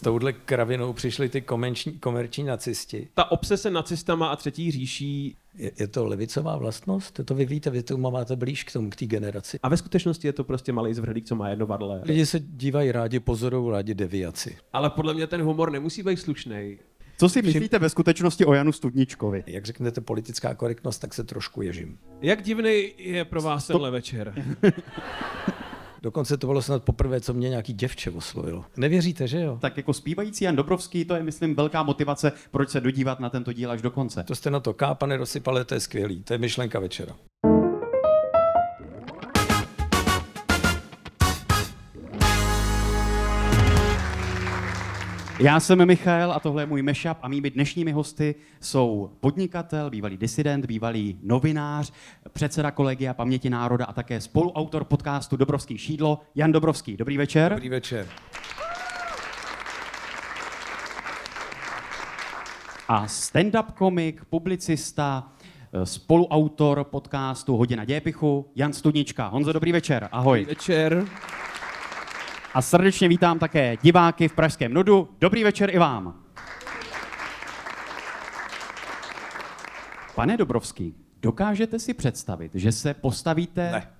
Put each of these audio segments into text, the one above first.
s touhle kravinou přišli ty komerční, komerční nacisti. Ta obsese nacistama a třetí říší Je, je to levicová vlastnost? To vy víte, vy to máte blíž k tomu, k té generaci. a ve skutečnosti je to prostě malý zvrhlík, co má jedno varle. Lidi se dívají rádi, pozorují rádi deviaci. Ale podle mě ten humor nemusí být slušný. Co si myslíte ve skutečnosti o Janu Studničkovi? Jak řeknete politická korektnost, tak se trošku ježím. Jak divný je pro vás tenhle večer? Dokonce to bylo snad poprvé, co mě nějaký děvče oslovilo. Nevěříte, že jo? Tak jako zpívající Jan Dobrovský, to je, myslím, velká motivace, proč se dodívat na tento díl až do konce. To jste na to kápane rozsypali, to je skvělý. To je myšlenka večera. Já jsem Michal a tohle je můj mashup a mými dnešními hosty jsou podnikatel, bývalý disident, bývalý novinář, předseda kolegia paměti národa a také spoluautor podcastu Dobrovský šídlo, Jan Dobrovský. Dobrý večer. Dobrý večer. A stand-up komik, publicista, spoluautor podcastu Hodina dějepichu, Jan Studnička. Honzo, dobrý večer. Ahoj. Večer. A srdečně vítám také diváky v Pražském nudu. Dobrý večer i vám. Pane Dobrovský, dokážete si představit, že se postavíte... Ne.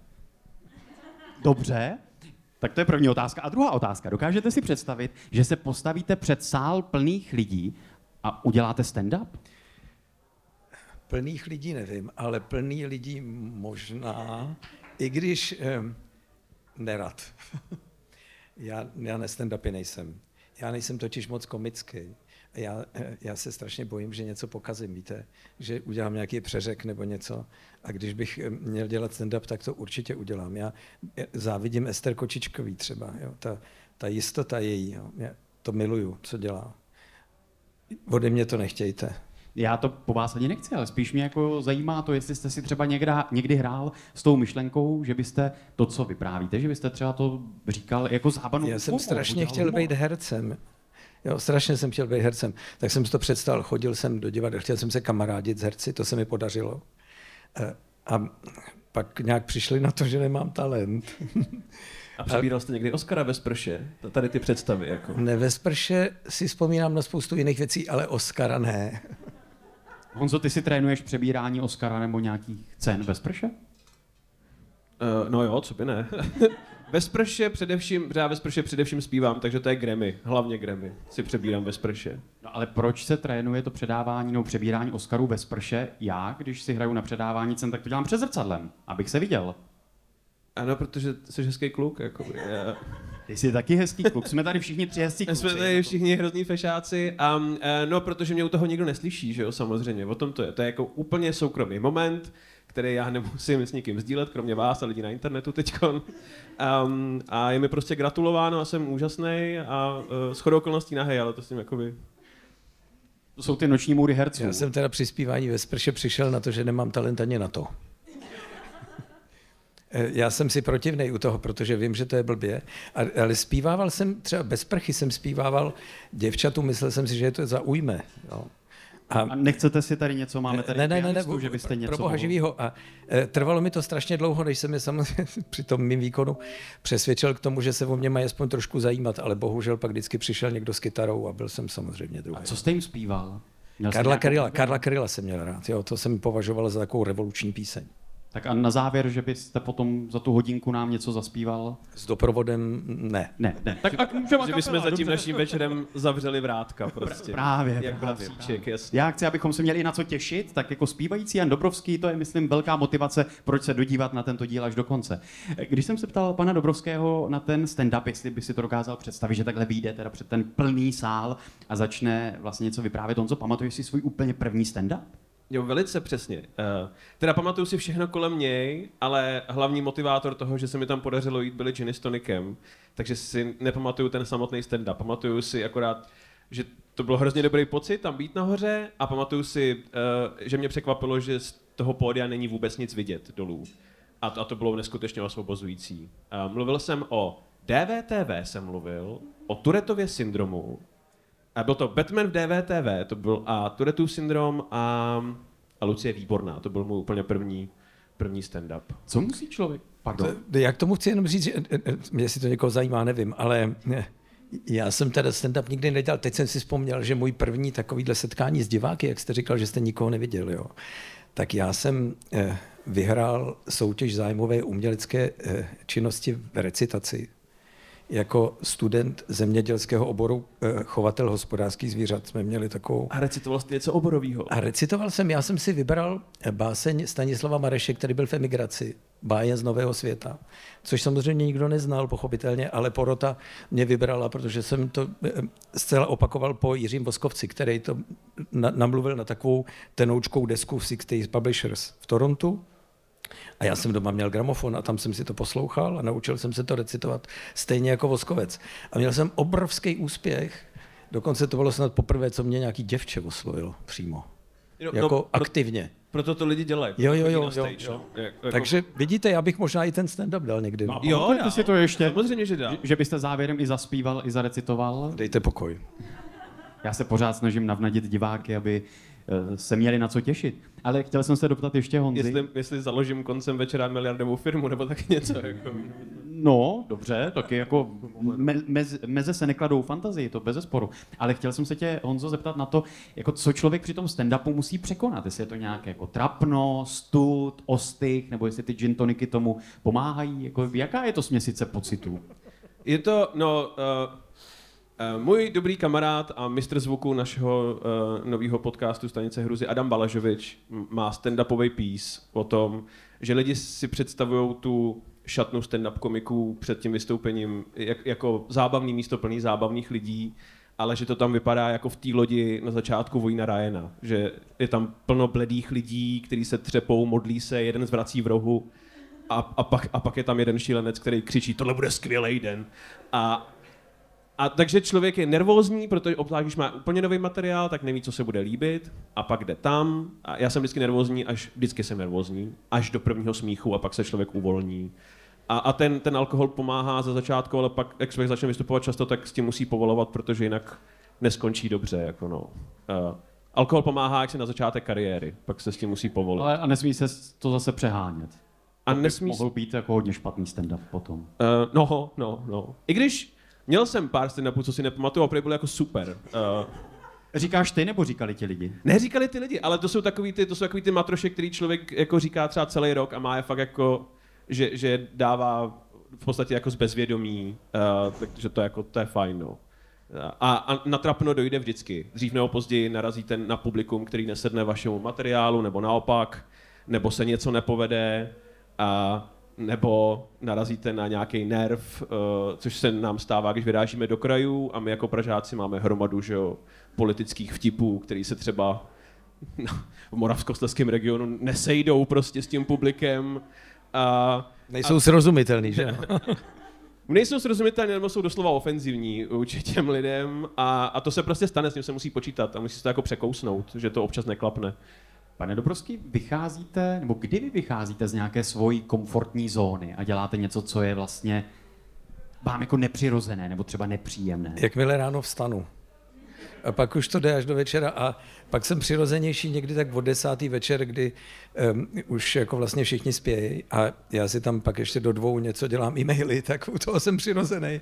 Dobře. Tak to je první otázka. A druhá otázka. Dokážete si představit, že se postavíte před sál plných lidí a uděláte stand-up? Plných lidí nevím, ale plný lidí možná, i když eh, nerad. já, já na stand-upy nejsem. Já nejsem totiž moc komický. Já, já se strašně bojím, že něco pokazím, víte, že udělám nějaký přeřek nebo něco. A když bych eh, měl dělat stand-up, tak to určitě udělám. Já eh, závidím Ester Kočičkový třeba, jo, ta, ta jistota její, jo, já to miluju, co dělá. Ode mě to nechtějte. Já to po vás ani nechci, ale spíš mě jako zajímá to, jestli jste si třeba někdy, někdy hrál s tou myšlenkou, že byste to, co vyprávíte, že byste třeba to říkal jako zábavnou Já jsem strašně chtěl humor. být hercem. Jo, strašně jsem chtěl být hercem. Tak jsem si to představil, chodil jsem do divadla, chtěl jsem se kamarádit s herci, to se mi podařilo. Eh, A pak nějak přišli na to, že nemám talent. A přebíral jste někdy Oscara ve sprše? Tady ty představy, jako. Ne, ve sprše si vzpomínám na spoustu jiných věcí, ale Oscara ne. Honzo, ty si trénuješ přebírání Oscara nebo nějakých cen ve sprše? Uh, no jo, co by ne. ve sprše především, já ve sprše především zpívám, takže to je Grammy, hlavně Grammy. Si přebírám ve sprše. No ale proč se trénuje to předávání nebo přebírání Oscarů ve sprše? Já, když si hraju na předávání cen, tak to dělám před zrcadlem, abych se viděl. Ano, protože jsi hezký kluk, jako. Já... Ty jsi taky hezký kluk, jsme tady všichni tři hezký kluci. Jsme tady všichni hrozný fešáci a uh, no, protože mě u toho nikdo neslyší, že jo, samozřejmě, o tom to je. To je jako úplně soukromý moment, který já nemusím s nikým sdílet, kromě vás a lidí na internetu teďkon. Um, a je mi prostě gratulováno a jsem úžasný a uh, shodou okolností nahej, ale to s tím jakoby... To jsou ty noční můry herců. Já jsem teda při zpívání ve sprše přišel na to, že nemám talent ani na to. Eh, Já jsem si protivnej u toho, protože vím, že to je blbě, a- ale zpívával jsem, třeba bez prchy jsem zpívával děvčatu, myslel jsem si, že je to zaujme. Jo. A nechcete si tady něco, máme tady ne, ne, ne, ne, že byste něco pro boha živýho. A e, trvalo mi to strašně dlouho, než jsem je samozřejmě při tom mým výkonu přesvědčil k tomu, že se o mě mají aspoň trošku zajímat, ale bohužel pak vždycky přišel někdo s kytarou a byl jsem samozřejmě druhý. A co jste jim zpíval? Měl Karla Kryla, Karla Kryla jsem měl rád, jo, to jsem považoval za takovou revoluční píseň. Tak a na závěr, že byste potom za tu hodinku nám něco zaspíval? S doprovodem ne. Ne, ne. Tak a můžeme Že bychom za tím naším večerem zavřeli vrátka prostě. Právě, Jak právě, bratříček, jasně. Já chci, abychom se měli na co těšit, tak jako zpívající Jan Dobrovský, to je, myslím, velká motivace, proč se dodívat na tento díl až do konce. Když jsem se ptal pana Dobrovského na ten stand-up, jestli by si to dokázal představit, že takhle vyjde teda před ten plný sál a začne vlastně něco vyprávět, on co pamatuješ si svůj úplně první stand-up? Jo, velice přesně. Uh, teda pamatuju si všechno kolem něj, ale hlavní motivátor toho, že se mi tam podařilo jít, byli Ginny s tonikem, takže si nepamatuju ten samotný stand-up. Pamatuju si akorát, že to byl hrozně dobrý pocit tam být nahoře a pamatuju si, uh, že mě překvapilo, že z toho pódia není vůbec nic vidět dolů. A to, a to bylo neskutečně osvobozující. Uh, mluvil jsem o DVTV, jsem mluvil, o Turetově syndromu, a byl to Batman v DVTV, to byl a Touretteův syndrom a, a Lucie Výborná, to byl můj úplně první, první stand-up. Co musí člověk? Pardon. To, jak tomu chci jenom říct, že, e, e, jestli to někoho zajímá, nevím, ale e, Já jsem teda stand-up nikdy nedělal. Teď jsem si vzpomněl, že můj první takovýhle setkání s diváky, jak jste říkal, že jste nikoho neviděl, jo. Tak já jsem eh, vyhrál soutěž zájmové umělecké činnosti v recitaci jako student zemědělského oboru, eh, chovatel hospodářských zvířat. Jsme měli takovou A recitoval jste něco oborového. a recitoval jsem, já jsem si vybral báseň Stanislava Mareše, který byl v emigraci, báje z Nového světa, což samozřejmě nikdo neznal, pochopitelně, ale porota mě vybrala, protože jsem to eh, zcela opakoval po Jiřím Voskovci, který to na, namluvil na takovou tenoučkou desku v Six Days Publishers v Torontu. A já jsem doma měl gramofon a tam jsem si to poslouchal a naučil jsem se to recitovat stejně jako Voskovec. A měl jsem obrovský úspěch, dokonce to bylo snad poprvé, co mě nějaký děvče oslovil přímo. No, Jako no, aktivně. proto to lidi dělají. Jo, jo, jo, na jo, stage, jo. no. Jak- jako- Takže vidíte, já bych možná i ten stand-up dal někdy. No Jo, dá. si to ještě, Samozřejmě, že dá. že byste závěrem i zaspíval, i zarecitoval? Dejte pokoj. Já se pořád snažím navnadit diváky, aby se měli na co těšit. Ale chtěl jsem se doptat ještě Honzy. Jestli, jestli založím koncem večera miliardovou firmu nebo tak něco. Jako. No, dobře, taky jako me, mez, meze se nekladou fantazii, to bez sporu. Ale chtěl jsem se tě, Honzo, zeptat na to, jako co člověk při tom stand-upu musí překonat. Jestli je to nějaké jako trapno, stud, ostych, nebo jestli ty gin toniky tomu pomáhají. Jako, jaká je to směsice pocitů? Je to, no, uh, můj dobrý kamarád a mistr zvuku našeho uh, nového podcastu Stanice Hruzy Adam Balažovič má stand-upový piece o tom, že lidi si představují tu šatnu stand-up komiků před tím vystoupením jak, jako zábavný místo plný zábavných lidí, ale že to tam vypadá jako v té lodi na začátku Vojna Ryana, že je tam plno bledých lidí, kteří se třepou, modlí se, jeden zvrací v rohu a, a, pak, a pak je tam jeden šílenec, který křičí, tohle bude skvělý den. A, a takže člověk je nervózní, protože obzvlášť, když má úplně nový materiál, tak neví, co se bude líbit a pak jde tam. A já jsem vždycky nervózní, až vždycky jsem nervózní, až do prvního smíchu a pak se člověk uvolní. A, a ten, ten alkohol pomáhá za začátku, ale pak, jak člověk začne vystupovat často, tak s tím musí povolovat, protože jinak neskončí dobře. Jako no. uh, alkohol pomáhá, jak se na začátek kariéry, pak se s tím musí povolit. Ale a nesmí se to zase přehánět. A nesmí Mohl být jako hodně špatný stand-up potom. Uh, no, no, no. I když měl jsem pár stand co si nepamatuju, a prý byly jako super. Uh, Říkáš ty, nebo říkali ti lidi? neříkali ty lidi, ale to jsou takový ty, to jsou takový ty matroše, který člověk jako říká třeba celý rok a má je fakt jako, že, že dává v podstatě jako z bezvědomí, uh, takže to, je jako, to je fajn, no. A, a na trapno dojde vždycky. Dřív nebo později narazíte na publikum, který nesedne vašemu materiálu, nebo naopak, nebo se něco nepovede, a, nebo narazíte na nějaký nerv, uh, což se nám stává, když vyrážíme do krajů a my jako Pražáci máme hromadu že jo, politických vtipů, který se třeba no, v moravskoslezském regionu nesejdou prostě s tím publikem. A, Nejsou srozumitelný, že? Nejsou srozumitelné, nebo jsou doslova ofenzivní vůči těm lidem a, a to se prostě stane, s tím se musí počítat a musí se to jako překousnout, že to občas neklapne. Pane Dobrovský, vycházíte, nebo kdy vy vycházíte z nějaké svojí komfortní zóny a děláte něco, co je vlastně vám jako nepřirozené nebo třeba nepříjemné? Jakmile ráno vstanu. A pak už to jde až do večera a pak jsem přirozenější někdy tak od desátý večer, kdy um, už jako vlastně všichni spějí a já si tam pak ještě do dvou něco dělám e-maily, tak u toho jsem přirozený,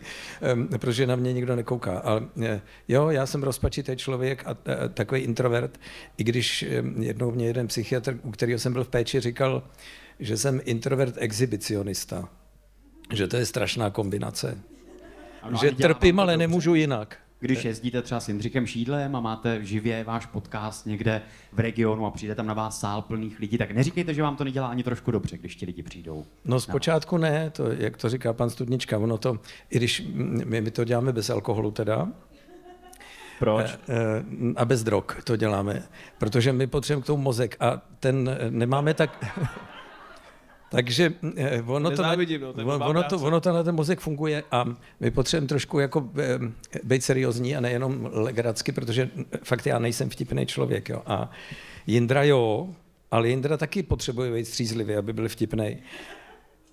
um, protože na mě nikdo nekouká. Ale eh, jo, já jsem rozpačitý člověk a, a takový introvert, i když um, jednou mě jeden psychiatr, u kterého jsem byl v péči, říkal, že jsem introvert exhibicionista. Že to je strašná kombinace. Ano, že trpím, ale dobře. nemůžu jinak. Když jezdíte třeba s Jindřichem Šídlem a máte živě váš podcast někde v regionu a přijde tam na vás sál plných lidí, tak neříkejte, že vám to nedělá ani trošku dobře, když ti lidi přijdou. No zpočátku ne, to, jak to říká pan Studnička, ono to, i když my, my to děláme bez alkoholu teda, Proč? eh, a bez drog to děláme, protože my potřebujeme k tomu mozek a ten eh, nemáme tak... Takže eh, ono to, Nezávidím, no, blbá ono, to, ono to na ten mozek funguje a my potřebujeme trošku jako eh, být seriózní a nejenom legracky, protože fakt já nejsem vtipný člověk. Jo. A Jindra jo, ale Jindra taky potřebuje být střízlivý, aby byl vtipný.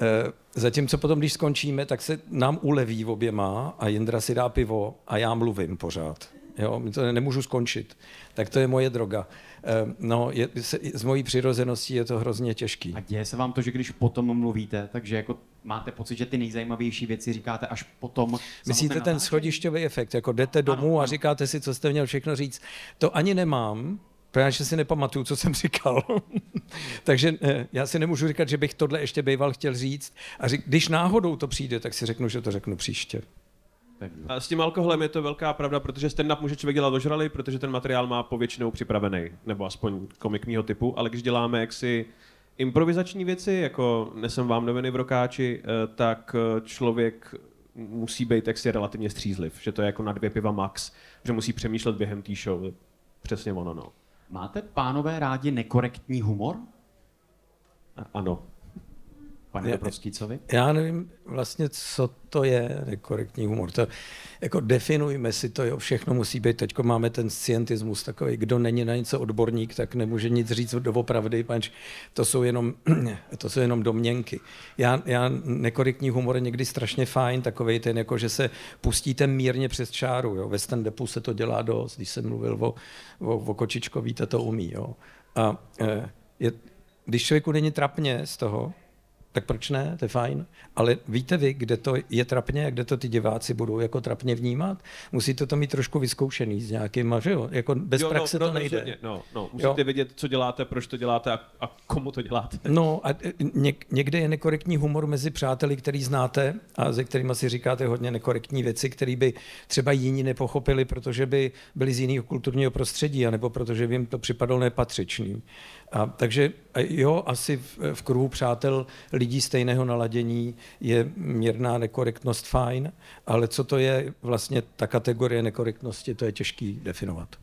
Eh, Zatímco potom, když skončíme, tak se nám uleví oběma a Jindra si dá pivo a já mluvím pořád. Jo, to nemůžu skončit. Tak to je moje droga. Eh, no, je, se, z mojí přirozeností je to hrozně těžký. A děje se vám to, že když potom mluvíte, takže jako máte pocit, že ty nejzajímavější věci říkáte až potom. Myslíte ten schodišťový efekt, jako jdete domů Ano, a ano. říkáte si, co jste měl všechno říct. To ani nemám, protože si nepamatuju, co jsem říkal. Takže eh, já si nemůžu říkat, že bych tohle ještě býval chtěl říct. A řík, když náhodou to přijde, tak si řeknu, že to řeknu příště. A s tím alkoholem je to velká pravda, protože stand-up může člověk dělat ožralý, protože ten materiál má povětšinou připravený, nebo aspoň komik mýho typu, ale když děláme jaksi improvizační věci, jako nesem vám noviny v rokáči, eh, tak eh, člověk musí být jaksi relativně střízliv, že to je jako na dvě piva max, že musí přemýšlet během té show. Přesně ono, no. Máte, pánové, rádi nekorektní humor? A- Ano. Pane Je- Dobrovský, co vy? Já nevím vlastně, co to je nekorektní humor. To, jako definujme si to, jo, všechno musí být. Teď máme ten scientismus takový, kdo není na něco odborník, tak nemůže nic říct doopravdy, pač to jsou jenom, to jsou jenom domněnky. Já, já nekorektní humor je někdy strašně fajn, takový ten, jako že se pustíte mírně přes čáru. Jo. Ve stand se to dělá dost, když jsem mluvil o, o, o kočičko, víte, to umí. Jo. A eh, je, když člověku není trapně z toho, tak proč ne, to je fajn. Ale víte vy, kde to je trapně a kde to ty diváci budou jako trapně vnímat? Musíte to mít trošku vyzkoušený s nějakýma, že jo? Jako bez Jo, praxe no, to nejde. rozhodně, No, no, musíte Jo. vědět, co děláte, proč to děláte a, a komu to děláte. No a něk, někde je nekorektní humor mezi přáteli, který znáte a se kterými si říkáte hodně nekorektní věci, které by třeba jiní nepochopili, protože by byli z jiného kulturního prostředí, anebo protože by jim to připadalo nepatřičný. A, takže a jo, asi v, v kruhu přátel lidí stejného naladění je mírná nekorektnost fajn, ale co to je vlastně ta kategorie nekorektnosti, to je těžký definovat.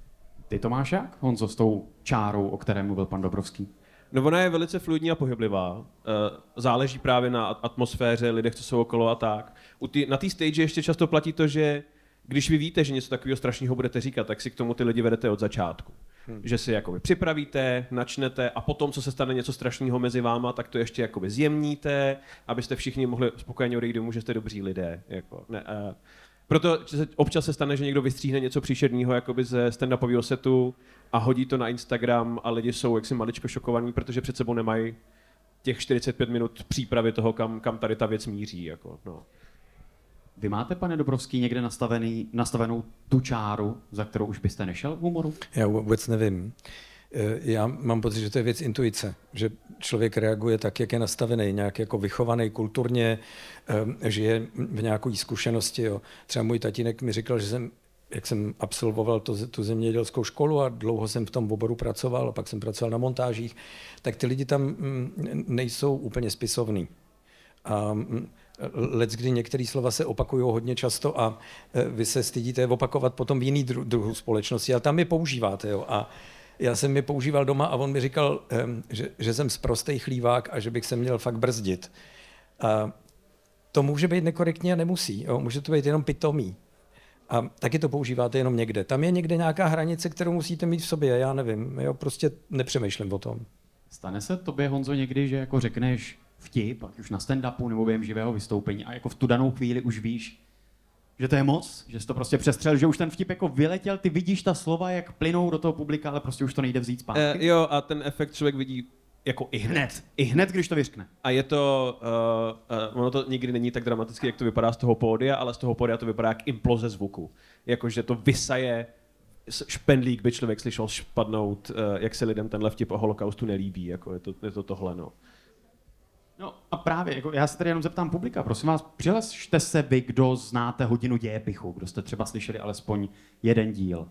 Ty to máš jak, Honzo, s tou čárou, o které mluvil pan Dobrovský? No ona je velice fluidní a pohyblivá. Eh, Záleží právě na at- atmosféře, lidech, co jsou okolo a tak. U tý, na té stage ještě často platí to, že když vy víte, že něco takového strašného budete říkat, tak si k tomu ty lidi vedete od začátku. Hmm. Že si jakoby připravíte, načnete a potom, co se stane něco strašného mezi váma, tak to ještě jakoby zjemníte, abyste všichni mohli spokojeně odejít domů, že jste dobří lidé. Jako, ne, uh, proto se, občas se stane, že někdo vystříhne něco příšerného jakoby ze stand-upového setu a hodí to na Instagram a lidi jsou jaksi maličko šokovaní, protože před sebou nemají těch 45 minut přípravy toho, kam, kam tady ta věc míří. Jako, no. Vy máte, pane Dobrovský, někde nastavený, nastavenou tu čáru, za kterou už byste nešel v humoru? Já vůbec nevím. Eh, Já mám pocit, že to je věc intuice, že člověk reaguje tak, jak je nastavený, nějak jako vychovaný kulturně, eh, žije v nějaké zkušenosti. Jo. Třeba můj tatínek mi říkal, že jsem jak jsem absolvoval to, tu zemědělskou školu a dlouho jsem v tom oboru pracoval, a pak jsem pracoval na montážích, tak ty lidi tam mm, nejsou úplně spisovní. A let, kdy některé slova se opakují hodně často a e, vy se stydíte opakovat potom v jiný dru- druhu společnosti, ale tam je používáte. Jo. A já jsem je používal doma a on mi říkal, em, že, že jsem sprostej chlívák a že bych se měl fakt brzdit. A to může být nekorektní a nemusí. Jo. Může to být jenom pitomý. A taky to používáte jenom někde. Tam je někde nějaká hranice, kterou musíte mít v sobě, já nevím. Jo, prostě nepřemýšlím o tom. Stane se tobě, Honzo, někdy, že jako řekneš vtip, ať už na stand-upu nebo během živého vystoupení a jako v tu danou chvíli už víš, že to je moc, že jsi to prostě přestřel, že už ten vtip jako vyletěl, ty vidíš ta slova, jak plynou do toho publika, ale prostě už to nejde vzít zpátky. Uh, jo, a ten efekt člověk vidí jako i hned. i hned, když to vyřkne. A je to, uh, uh, ono to nikdy není tak dramatické, jak to vypadá z toho pódia, ale z toho pódia to vypadá jak imploze zvuku. Jakože to vysaje, špendlík by člověk slyšel spadnout, uh, jak se lidem tenhle vtip o holokaustu nelíbí, jako je to, je to tohle, no. No a právě, jako já se tady jenom zeptám publika, prosím vás, přihlašte se vy, kdo znáte hodinu dějepichu, kdo jste třeba slyšeli alespoň jeden díl.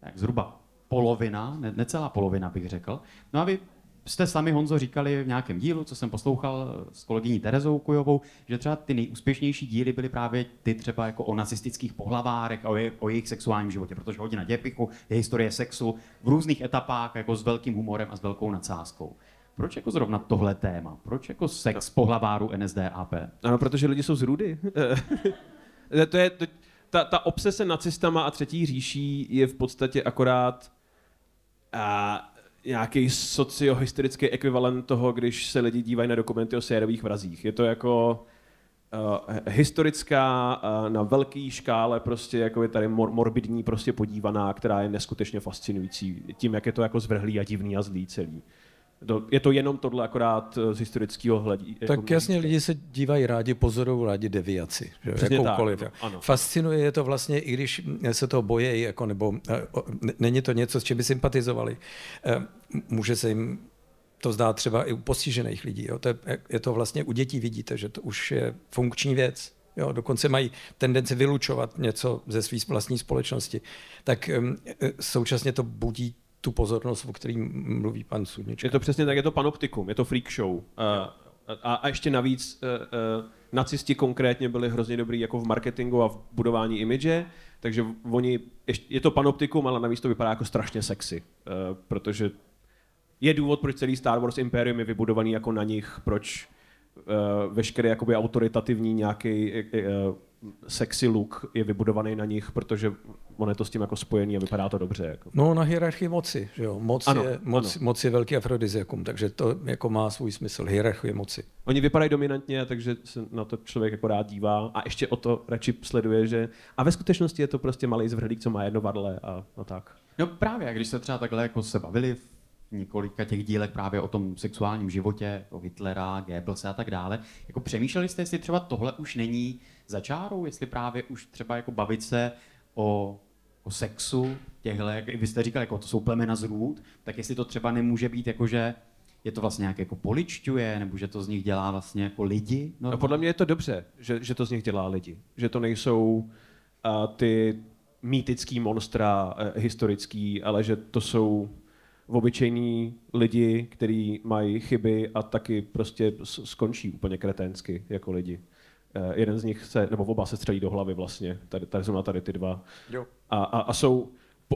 Tak zhruba polovina, ne, necelá polovina bych řekl. No a vy jste sami, Honzo, říkali v nějakém dílu, co jsem poslouchal s kolegyní Terezou Kujovou, že třeba ty nejúspěšnější díly byly právě ty třeba jako o nacistických pohlavárech a o, je, o jejich sexuálním životě, protože hodina dějepichu je historie sexu v různých etapách jako s velkým humorem a s velkou nadsázkou. Proč jako zrovna tohle téma? Proč jako sex pohlaváru NSDAP? Ano, protože lidi jsou z rudy. Eh, to je, to, ta, ta obsese nacistama a třetí říší je v podstatě akorát a, nějaký sociohistorický ekvivalent toho, když se lidi dívají na dokumenty o sérových vrazích. Je to jako uh, historická, uh, na velké škále prostě jako je tady mor- morbidní prostě podívaná, která je neskutečně fascinující tím, jak je to jako zvrhlý a divný a zlý celý. To, je to jenom tohle akorát eh, z historického hledí. Tak jasně lidi se dívají rádi, pozorují rádi deviaci, že? Jakoukoliv. tak, no, ano. Fascinuje je to vlastně, i když se to bojejí, jako, nebo eh, není to něco, s čím by sympatizovali. Eh, Může se jim to zdát třeba i u postižených lidí. Jo? To je, je to vlastně u dětí vidíte, že to už je funkční věc. Jo, dokonce mají tendenci vylučovat něco ze své vlastní společnosti. Tak um, současně to budí tu pozornost, o kterým mluví pan Sudnička. Je to přesně tak, je to panoptikum, je to freak show. Uh, a, a ještě navíc uh, uh, nacisti konkrétně byli hrozně dobrý jako v marketingu a v budování imidže, takže oni, je to panoptikum, ale navíc to vypadá jako strašně sexy, uh, protože je důvod, proč celý Star Wars Imperium je vybudovaný jako na nich, proč uh, veškerý jakoby autoritativní nějaký sexy look je vybudovaný na nich, protože on je to s tím jako spojený a vypadá to dobře. Jako. No na hierarchii moci, že jo. Moc, Ano, je, moc, ano. moc je velký afrodiziakum, takže to jako má svůj smysl, hierarchie moci. Oni vypadají dominantně, takže se na to člověk jako rád dívá a ještě o to radši sleduje, že a ve skutečnosti je to prostě malý zvrhlík, co má jedno varle a, a tak. No právě, a když se třeba takhle jako se bavili v několika těch dílech právě o tom sexuálním životě, o Hitlera, Goebbelse a tak dále, jako přemýšleli jste, jestli třeba tohle už není za čárou, jestli právě už třeba jako bavit se o, o sexu těchhle, jak vy jste říkal, jako to jsou plemena z růd, tak jestli to třeba nemůže být jako, že je to vlastně nějak jako poličťuje, nebo že to z nich dělá vlastně jako lidi? No, podle mě je to dobře, že, že to z nich dělá lidi. Že to nejsou uh, ty mýtický monstra uh, historický, ale že to jsou obyčejní lidi, kteří mají chyby a taky prostě skončí úplně kreténsky jako lidi. Uh, jeden z nich se, nebo oba se střelí do hlavy vlastně, tady, tady jsou na tady ty dva. Jo. A, a, a jsou,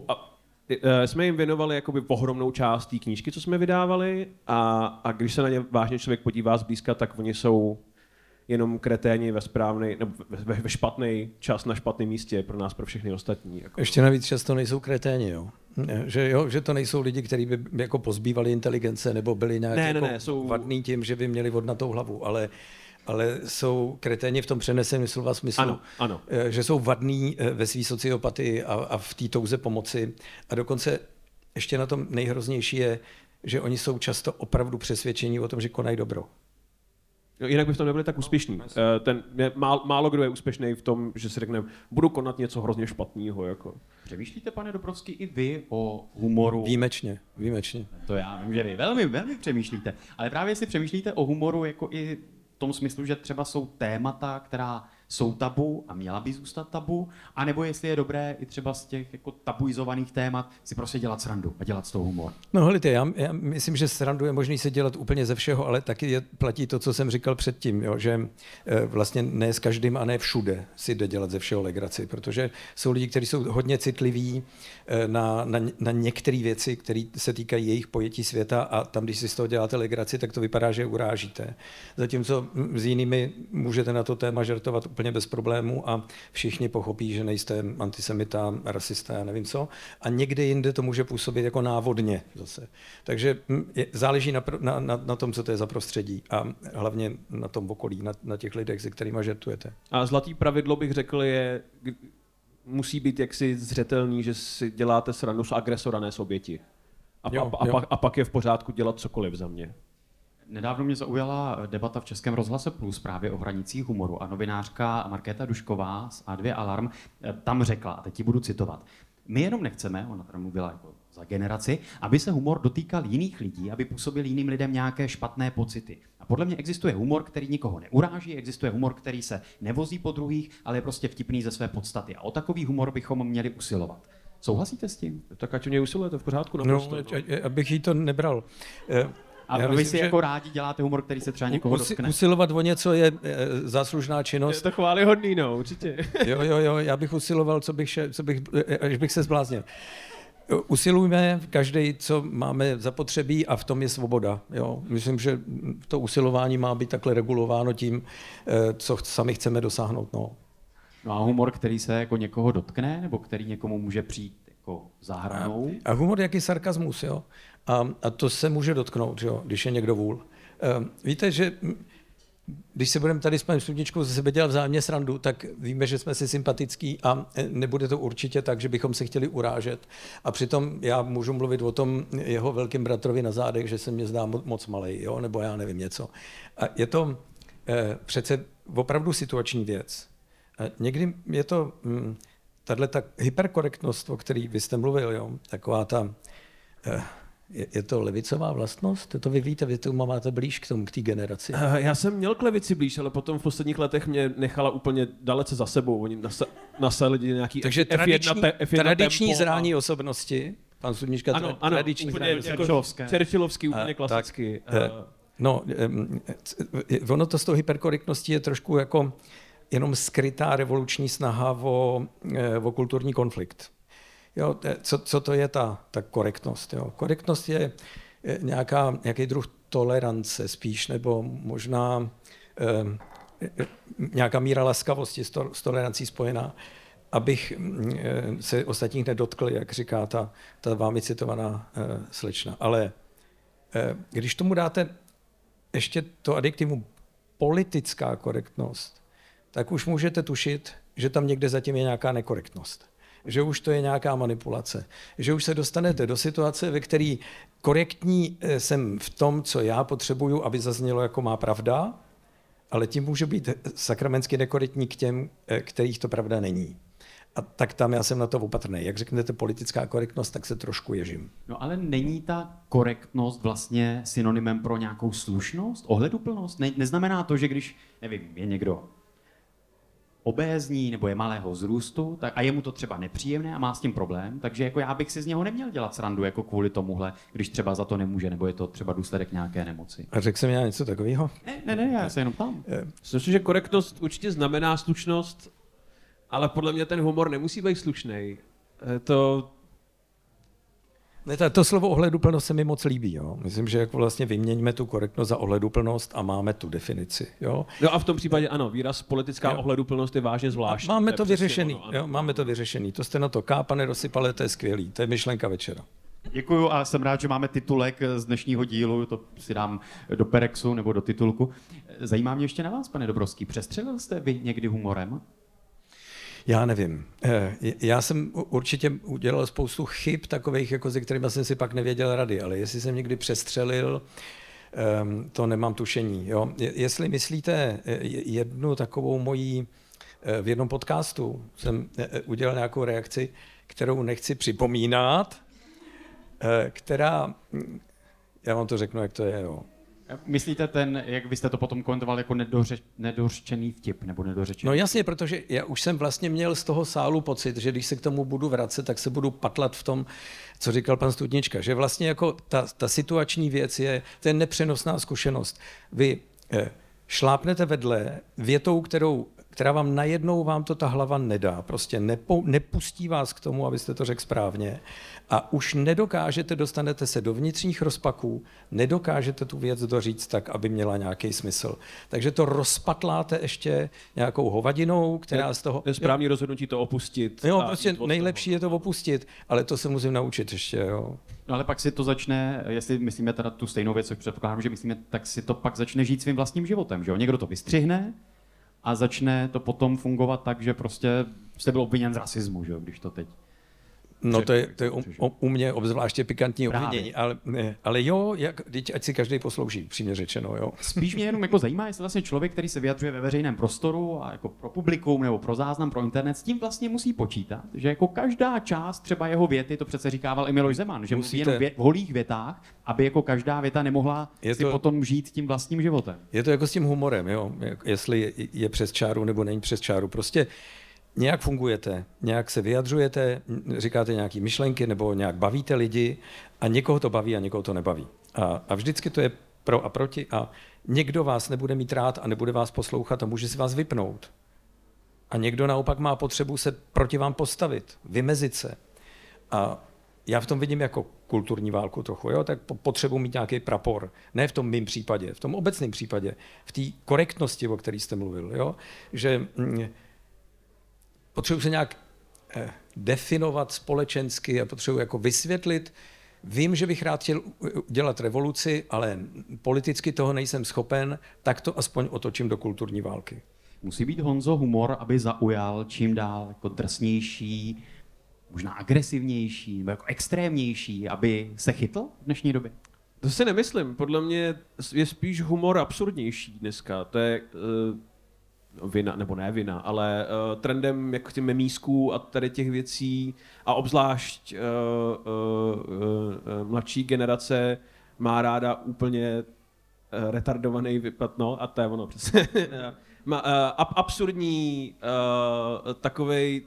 a, e, jsme jim věnovali jakoby ohromnou část té knížky, co jsme vydávali a, a když se na ně vážně člověk podívá zblízka, tak oni jsou jenom kreténi ve správný, nebo ve, ve špatný čas na špatném místě pro nás, pro všechny ostatní. Jako. Ještě navíc často nejsou kreténi, jo. Že, jo, že to nejsou lidi, kteří by jako pozbývali inteligence nebo byli nějak Ne, ne, jako ne, jsou- vadný tím, že by měli vodnatou hlavu, ale, ale jsou kreténi v tom přeneseném slova smyslu, Ano, ano. eh, že jsou vadný eh, ve své sociopatii a, a v té touze pomoci. A dokonce ještě na tom nejhroznější je, že oni jsou často opravdu přesvědčení o tom, že konají dobro. No, jinak by v tom nebyli tak úspěšní. E, ten, je, málo, málo kdo je úspěšný v tom, že si řekne, budu konat něco hrozně špatného. Jako. Přemýšlíte, pane Dobrovský, i vy o humoru? Výjimečně, výjimečně. To já vím, že vy velmi, velmi přemýšlíte. Ale právě si přemýšlíte o humoru jako i tom smyslu, že třeba jsou témata, která jsou tabu a měla by zůstat tabu, anebo jestli je dobré i třeba z těch jako tabuizovaných témat si prostě dělat srandu a dělat z toho humor. No helejte, já, já myslím, že srandu je možný se dělat úplně ze všeho, ale taky je, platí to, co jsem říkal předtím, jo, že e, vlastně ne s každým a ne všude si jde dělat ze všeho legraci, protože jsou lidi, kteří jsou hodně citliví e, na, na, na některé věci, které se týkají jejich pojetí světa a tam, když si z toho děláte legraci, tak to vypadá, že urážíte. Zatímco mm, s jinými můžete na to téma žertovat úplně bez problémů a všichni pochopí, že nejste antisemita, rasista, já nevím co. A někde jinde to může působit jako návodně zase. Takže mm, je, záleží na, na, na, na tom, co to je za prostředí a hlavně na tom okolí, na, na těch lidech, se kterými žertujete. A zlatý pravidlo bych řekl je, musí být jaksi zřetelný, že si děláte srandu z agresora, ne z oběti. A, Jo, a, a, jo. pak, a pak je v pořádku dělat cokoliv za mě. Nedávno mě zaujala debata v Českém rozhlase Plus právě o hranicích humoru a novinářka Markéta Dušková z A2 Alarm eh, tam řekla, a teď ti budu citovat, my jenom nechceme, ona teda mluvila jako za generaci, aby se humor dotýkal jiných lidí, aby působil jiným lidem nějaké špatné pocity. A podle mě existuje humor, který nikoho neuráží, existuje humor, který se nevozí po druhých, ale je prostě vtipný ze své podstaty. A o takový humor bychom měli usilovat. Souhlasíte s tím? Tak ať o něj usilujete v pořádku. No, naprosto, a- a- abych jí to nebral. Eh, A já vy myslím, si že jako rádi děláte humor, který se třeba někoho usi- dotkne. Usilovat o něco je eh, záslužná Je činnost. to chválihodný, no, určitě. Jo, jo, jo, já bych usiloval, co bych, še, co bych, až bych se zbláznil. Usilujme každý, co máme zapotřebí a v tom je svoboda. Jo. Myslím, že to usilování má být takhle regulováno tím, eh, co ch- sami chceme dosáhnout. No. No a humor, který se jako někoho dotkne, nebo který někomu může přijít jako za hranou? A humor je jaký sarkazmus, jo. A, a to se může dotknout, jo, když je někdo vůl. Eh, Víte, že mm, když se budeme tady s panem Studničkou ze sebe dělat vzájemně srandu, tak víme, že jsme si sympatický a eh, nebude to určitě tak, že bychom se chtěli urážet. A přitom já můžu mluvit o tom jeho velkém bratrovi na zádech, že se mě zdá moc malý, jo? nebo já nevím něco. A je to eh, přece opravdu situační věc. A někdy je to hm, tahle ta hyperkorektnost, o který vy jste mluvil, jo? taková ta eh, je, je to levicová vlastnost? To vy víte, vy to máte blíž k tomu, k té generaci. Uh, já jsem měl k levici blíž, ale potom v posledních letech mě nechala úplně dalece za sebou. Oni nasa, nasadili nějaký Takže F1, tradiční, te, F1 tradiční tempo zrání a... osobnosti, pan Sudnička, ano, ano, tradiční úplně zrání. jako. Churchillovský, úplně A, klasicky. Tak, uh, no, um, ono to s tou hyperkorektností je trošku jako jenom skrytá revoluční snaha o, o kulturní konflikt. Jo, co, co to je ta, ta korektnost? Jo? Korektnost je nějaká, nějaký druh tolerance spíš, nebo možná eh, nějaká míra laskavosti s, to, s tolerancí spojená, abych eh, se ostatních nedotkl, jak říká ta, ta vámi citovaná eh, slečna. Ale eh, když tomu dáte ještě to adjektivum politická korektnost, tak už můžete tušit, že tam někde zatím je nějaká nekorektnost že už to je nějaká manipulace. Že už se dostanete do situace, ve které korektní eh, jsem v tom, co já potřebuju, aby zaznělo jako má pravda, ale tím může být sakramensky nekorektní k těm, eh, kterých to pravda není. A tak tam já jsem na to opatrný. Jak řeknete politická korektnost, tak se trošku ježím. No ale není ta korektnost vlastně synonymem pro nějakou slušnost, ohleduplnost? Ne, neznamená to, že když, nevím, je někdo obézní nebo je malého zrůstu tak, a je mu to třeba nepříjemné a má s tím problém, takže jako já bych si z něho neměl dělat srandu jako kvůli tomuhle, když třeba za to nemůže, nebo je to třeba důsledek nějaké nemoci. A řekl jsem já něco takového? Ne, ne, ne, já se jenom ptám. Myslím, že korektnost určitě znamená slušnost, ale podle mě ten humor nemusí být slušný. To, ne, to, to slovo ohleduplnost se mi moc líbí. Jo. Myslím, že jako vlastně vyměňme tu korektnost za ohleduplnost a máme tu definici. Jo. No a v tom případě ano, výraz politická jo. ohleduplnost je vážně zvláštní. Máme to, to vyřešený. Ono, jo, máme to vyřešený. To jste na to ká, pane Rosypale, to je skvělý. To je myšlenka večera. Děkuju a jsem rád, že máme titulek z dnešního dílu, to si dám do Perexu nebo do titulku. Zajímá mě ještě na vás, pane Dobrovský, přestřelil jste vy někdy humorem? Já nevím. Eh, já jsem určitě udělal spoustu chyb takových, jako se kterými jsem si pak nevěděl rady, ale jestli jsem někdy přestřelil, ehm, to nemám tušení. Jo? Jestli myslíte eh, jednu takovou mojí, eh, v jednom podcastu jsem udělal nějakou reakci, kterou nechci připomínat, která, hm, já vám to řeknu, jak to je, jo. Myslíte ten, jak byste to potom komentoval jako nedoře, nedořčený vtip nebo nedořečený? No jasně, protože já už jsem vlastně měl z toho sálu pocit, že když se k tomu budu vracet, tak se budu patlat v tom, co říkal pan Studnička, že vlastně jako ta, ta situační věc je, to je nepřenosná zkušenost. Vy eh, šlápnete vedle větou, kterou která vám najednou vám to ta hlava nedá. Prostě nepo, nepustí vás k tomu, abyste to řekl správně. A už nedokážete, dostanete se do vnitřních rozpaků, nedokážete tu věc doříct tak, aby měla nějaký smysl. Takže to rozpatláte ještě nějakou hovadinou, která je, z toho... Je správný jo, rozhodnutí to opustit. Jo, prostě nejlepší je to opustit, ale to se musím naučit ještě, jo. No ale pak si to začne, jestli myslíme teda tu stejnou věc, což předpokládám, že myslíme, tak si to pak začne žít svým vlastním životem, že jo? Někdo to vystřihne, a začne to potom fungovat tak, že prostě jste byl obviněn z rasismu, že jo, když to teď No to je, to je u, u mě obzvláště pikantní obvinění, ale, ale jo, jak, ať si každý poslouží, přímě řečeno, jo. Spíš mě jenom jako zajímá, jestli vlastně člověk, který se vyjadřuje ve veřejném prostoru a jako pro publikum nebo pro záznam, pro internet, s tím vlastně musí počítat, že jako každá část třeba jeho věty, to přece říkával i Miloš Zeman, že musí jen v holých větách, aby jako každá věta nemohla je si to, potom žít tím vlastním životem. Je to jako s tím humorem, jo, jestli je, je přes čáru nebo není přes čáru. Prostě nějak fungujete, nějak se vyjadřujete, říkáte nějaké myšlenky nebo nějak bavíte lidi a někoho to baví a někoho to nebaví. A, a vždycky to je pro a proti a někdo vás nebude mít rád a nebude vás poslouchat a může si vás vypnout. A někdo naopak má potřebu se proti vám postavit, vymezit se. A já v tom vidím jako kulturní válku trochu, jo? tak potřebuji mít nějaký prapor. Ne v tom mým případě, v tom obecném případě, v té korektnosti, o které jste mluvil. Jo? Že mm, potřebuji se nějak eh, definovat společensky a potřebuji jako vysvětlit Vím, že bych rád chtěl dělat revoluci, ale politicky toho nejsem schopen, tak to aspoň otočím do kulturní války. Musí být Honzo humor, aby zaujal čím dál jako drsnější, možná agresivnější, nebo jako extrémnější, aby se chytl v dnešní době? To si nemyslím. Podle mě je spíš humor absurdnější dneska. To je uh, vina, nebo ne vina, ale uh, trendem jako těch memísků a tady těch věcí a obzvlášť uh, uh, uh, uh, mladší generace má ráda úplně uh, retardovaný vypad, no a to je ono přesně. má, uh, ab- absurdní uh, takovej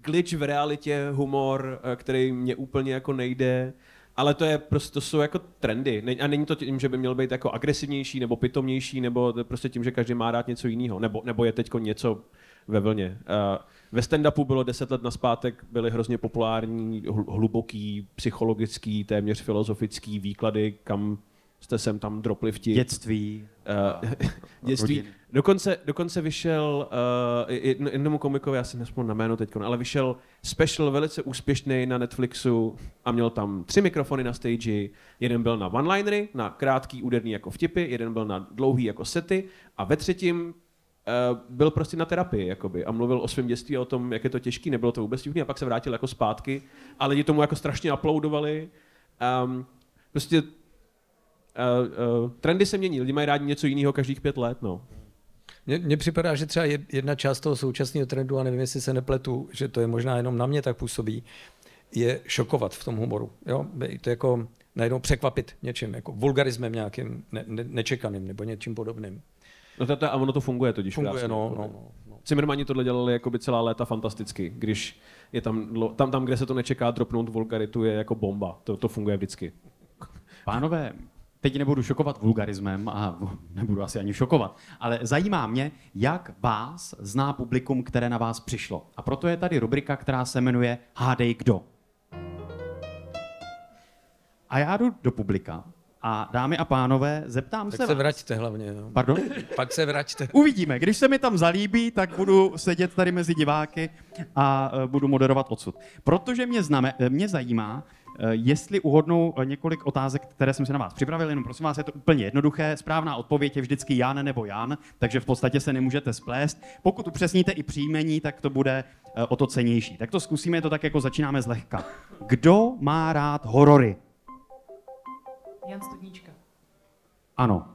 glitch v realitě, humor, uh, který mě úplně jako nejde. Ale to je prostě, to jsou jako trendy. A není to tím, že by měl být jako agresivnější nebo pitomnější, nebo prostě tím, že každý má rád něco jiného. Nebo, nebo je teď něco ve vlně. Uh, ve stand-upu bylo deset let naspátek, byly hrozně populární, hl- hluboký, psychologický, téměř filozofický výklady, kam jste sem tam dropli vtip. Dětství. Uh, dětství. Dokonce, dokonce vyšel uh, jedno, jednomu komikovi, já si nespomínám na jméno teď, ale vyšel special velice úspěšný na Netflixu a měl tam tři mikrofony na stage. Jeden byl na one-linery, na krátký úderný jako vtipy, jeden byl na dlouhý jako sety a ve třetím uh, byl prostě na terapii jakoby, a mluvil o svém dětství a o tom, jak je to těžký, nebylo to vůbec divný a pak se vrátil jako zpátky a lidi tomu jako strašně aplaudovali. Um, prostě uh, uh, trendy se mění, lidi mají rádi něco jiného každých pět let, no. Mně, připadá, že třeba jed- jedna část toho současného trendu, a nevím, jestli se nepletu, že to je možná jenom na mě tak působí, je šokovat v tom humoru. Jo? To jako najednou překvapit něčím, jako vulgarismem nějakým ne, ne, nečekaným nebo něčím podobným. No to, to, a ono to funguje totiž Funguje, krásně. no, no, no, no. Cimrmani tohle dělali jako by celá léta fantasticky, když je tam, tam, tam, kde se to nečeká, dropnout vulgaritu je jako bomba. To, to funguje vždycky. Pánové, teď nebudu šokovat vulgarismem a nebudu asi ani šokovat, ale zajímá mě, jak vás zná publikum, které na vás přišlo. A proto je tady rubrika, která se jmenuje Hádej kdo. A já jdu do publika a dámy a pánové, zeptám Tak se se vás. vraťte hlavně. No. Pardon? Pak se vraťte. Uvidíme. Když se mi tam zalíbí, tak budu sedět tady mezi diváky a eh, budu moderovat odsud. Protože mě, zname, eh, mě zajímá, jestli uhodnou eh, několik otázek, které jsem si na vás připravil, jenom prosím vás, je to úplně jednoduché. Správná odpověď je vždycky Jan nebo Jan, takže v podstatě se nemůžete splést. Pokud upřesníte i příjmení, tak to bude eh, o to cenější. Tak to zkusíme, to tak jako začínáme zlehka. Kdo má rád horory? Jan Studnička. Ano.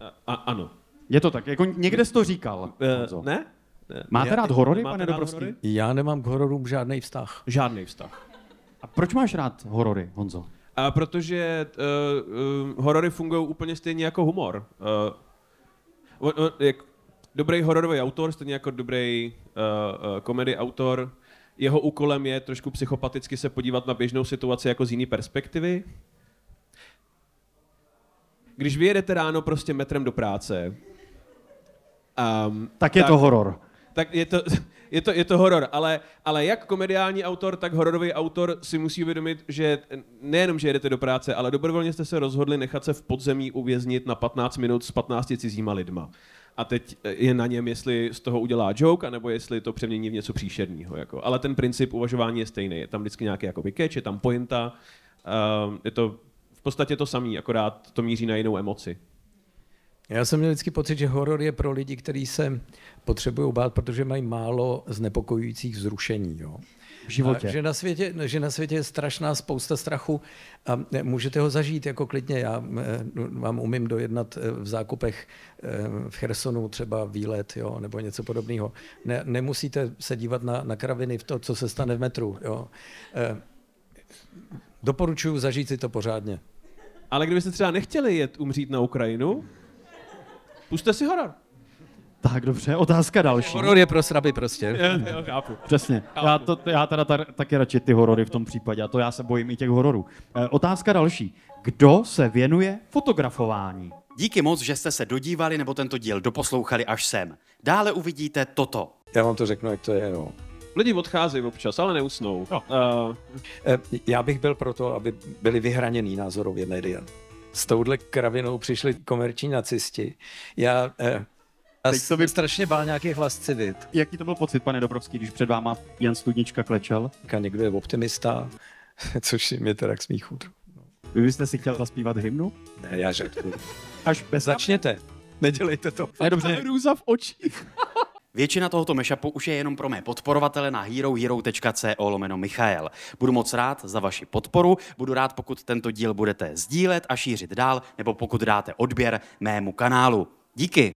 A, a, ano. Je to tak, jako někde jsi to říkal. Uh, ne? ne? Máte Já- rád horory, Máte pane Dobrovský? horory? Já nemám k hororům žádný vztah. Žádný vztah. A proč máš rád horory, Honzo? A protože uh, uh, horory fungují úplně stejně jako humor. Uh, on, on, jak dobrý hororový autor, stejně jako dobrý uh, uh, komedy autor, jeho úkolem je trošku psychopaticky se podívat na běžnou situaci jako z jiné perspektivy. Když vyjedete ráno prostě metrem do práce, um, Tak je to horor. tak je to, je to, je to horor, ale, ale jak komediální autor, tak hororový autor si musí uvědomit, že nejenom, že jedete do práce, ale dobrovolně jste se rozhodli nechat se v podzemí uvěznit na 15 minut s 15 cizíma lidma. A teď je na něm, jestli z toho udělá joke, anebo jestli to přemění v něco příšerného. Jako. Ale ten princip uvažování je stejný. Je tam vždycky nějaký jakoby catch, je tam pointa. Uh, je to v podstatě to samé, akorát to míří na jinou emoci. Já jsem měl vždycky pocit, že horor je pro lidi, kteří se potřebují bát, protože mají málo znepokojujících zrušení. Jo. V životě. A že, na světě, že na světě je strašná spousta strachu a e, můžete ho zažít jako klidně. Já e, vám umím dojednat e, v zákupech v Chersonu třeba výlet jo, nebo něco podobného. Ne, nemusíte se dívat na, na kraviny v to, co se stane v metru. Jo. Doporučuji zažít si to pořádně. Ale kdybyste třeba nechtěli jet umřít na Ukrajinu, puste si horor. Tak dobře, otázka další. Horor je pro sraby prostě. Jo, jo, chápu. Přesně. Já, to, já teda tar, taky radši ty horory v tom případě, a to já se bojím i těch hororů. E, otázka další. Kdo se věnuje fotografování? Díky moc, že jste se dodívali nebo tento díl doposlouchali až sem. Dále uvidíte toto. Já vám to řeknu, jak to je. No. Lidi odcházejí občas, ale neusnou. Jo. Uh, Eh, Já bych byl proto, aby byli vyhraněný názorově média. S touhle kravinou přišli komerční nacisti. Já, eh, já Teď to jsem vy- strašně bál nějakých lascivit. Jaký to byl pocit, pane Dobrovský, když před váma Jan Studnička klečel? A někdo je optimista, což si mě teda k smíchu. Vy byste si chtěl zaspívat hymnu? Ne, já žartuju. Až bez Začněte, nedělejte to. Ne, dobře. Růza v očích. Většina tohoto mashupu už je jenom pro mé podporovatele na herohero.co lomeno Michael. Budu moc rád za vaši podporu, budu rád, pokud tento díl budete sdílet a šířit dál, nebo pokud dáte odběr mému kanálu. Díky.